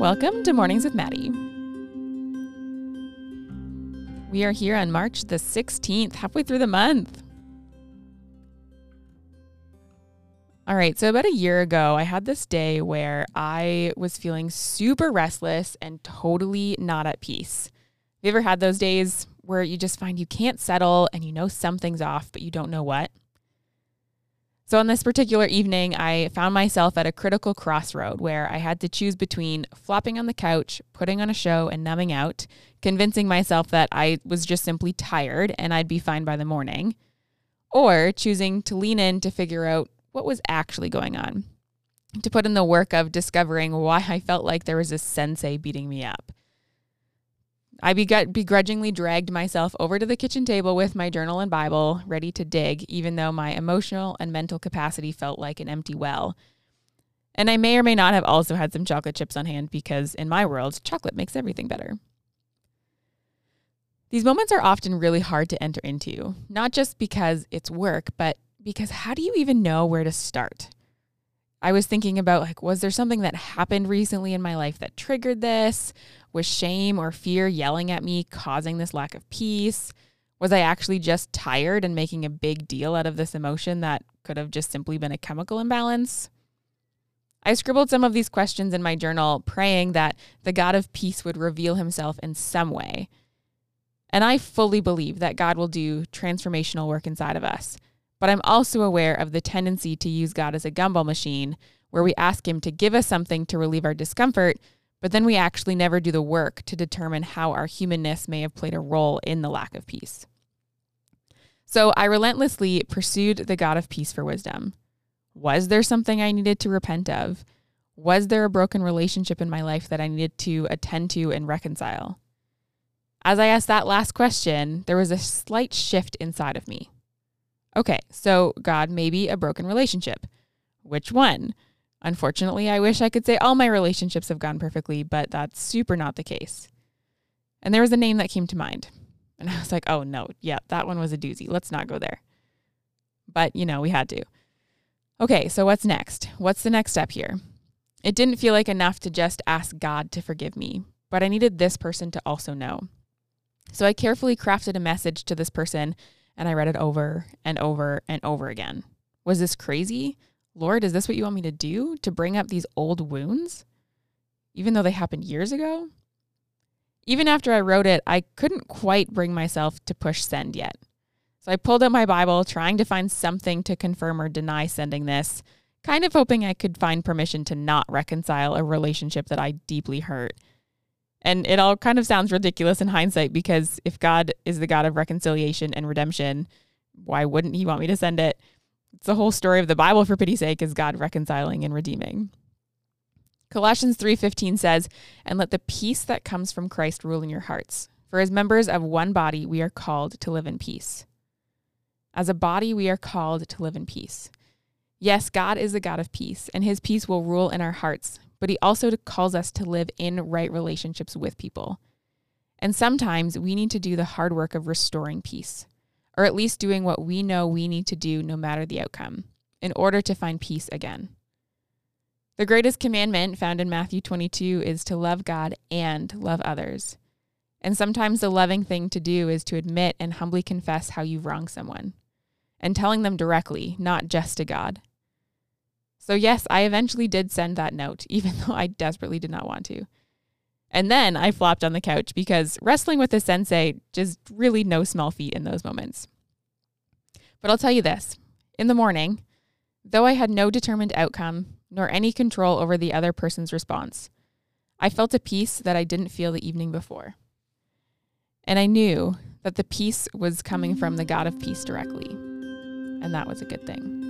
Welcome to Mornings with Maddie. We are here on March the 16th, halfway through the month. All right, so about a year ago, I had this day where I was feeling super restless and totally not at peace. Have you ever had those days where you just find you can't settle and you know something's off, but you don't know what? So, on this particular evening, I found myself at a critical crossroad where I had to choose between flopping on the couch, putting on a show, and numbing out, convincing myself that I was just simply tired and I'd be fine by the morning, or choosing to lean in to figure out what was actually going on, to put in the work of discovering why I felt like there was a sensei beating me up. I begrudgingly dragged myself over to the kitchen table with my journal and Bible, ready to dig, even though my emotional and mental capacity felt like an empty well. And I may or may not have also had some chocolate chips on hand because, in my world, chocolate makes everything better. These moments are often really hard to enter into, not just because it's work, but because how do you even know where to start? I was thinking about like, was there something that happened recently in my life that triggered this? Was shame or fear yelling at me causing this lack of peace? Was I actually just tired and making a big deal out of this emotion that could have just simply been a chemical imbalance? I scribbled some of these questions in my journal, praying that the God of peace would reveal himself in some way. And I fully believe that God will do transformational work inside of us. But I'm also aware of the tendency to use God as a gumball machine where we ask Him to give us something to relieve our discomfort, but then we actually never do the work to determine how our humanness may have played a role in the lack of peace. So I relentlessly pursued the God of peace for wisdom. Was there something I needed to repent of? Was there a broken relationship in my life that I needed to attend to and reconcile? As I asked that last question, there was a slight shift inside of me. Okay, so God, maybe a broken relationship. Which one? Unfortunately, I wish I could say all my relationships have gone perfectly, but that's super not the case. And there was a name that came to mind. And I was like, oh no, yeah, that one was a doozy. Let's not go there. But, you know, we had to. Okay, so what's next? What's the next step here? It didn't feel like enough to just ask God to forgive me, but I needed this person to also know. So I carefully crafted a message to this person and I read it over and over and over again. Was this crazy? Lord, is this what you want me to do? To bring up these old wounds? Even though they happened years ago? Even after I wrote it, I couldn't quite bring myself to push send yet. So I pulled out my Bible, trying to find something to confirm or deny sending this, kind of hoping I could find permission to not reconcile a relationship that I deeply hurt. And it all kind of sounds ridiculous in hindsight because if God is the God of reconciliation and redemption, why wouldn't he want me to send it? It's the whole story of the Bible for pity's sake is God reconciling and redeeming. Colossians 3:15 says, "And let the peace that comes from Christ rule in your hearts. For as members of one body we are called to live in peace." As a body we are called to live in peace. Yes, God is the God of peace, and his peace will rule in our hearts, but he also calls us to live in right relationships with people. And sometimes we need to do the hard work of restoring peace, or at least doing what we know we need to do no matter the outcome, in order to find peace again. The greatest commandment found in Matthew 22 is to love God and love others. And sometimes the loving thing to do is to admit and humbly confess how you've wronged someone, and telling them directly, not just to God. So, yes, I eventually did send that note, even though I desperately did not want to. And then I flopped on the couch because wrestling with a sensei just really no small feat in those moments. But I'll tell you this in the morning, though I had no determined outcome nor any control over the other person's response, I felt a peace that I didn't feel the evening before. And I knew that the peace was coming from the God of peace directly. And that was a good thing.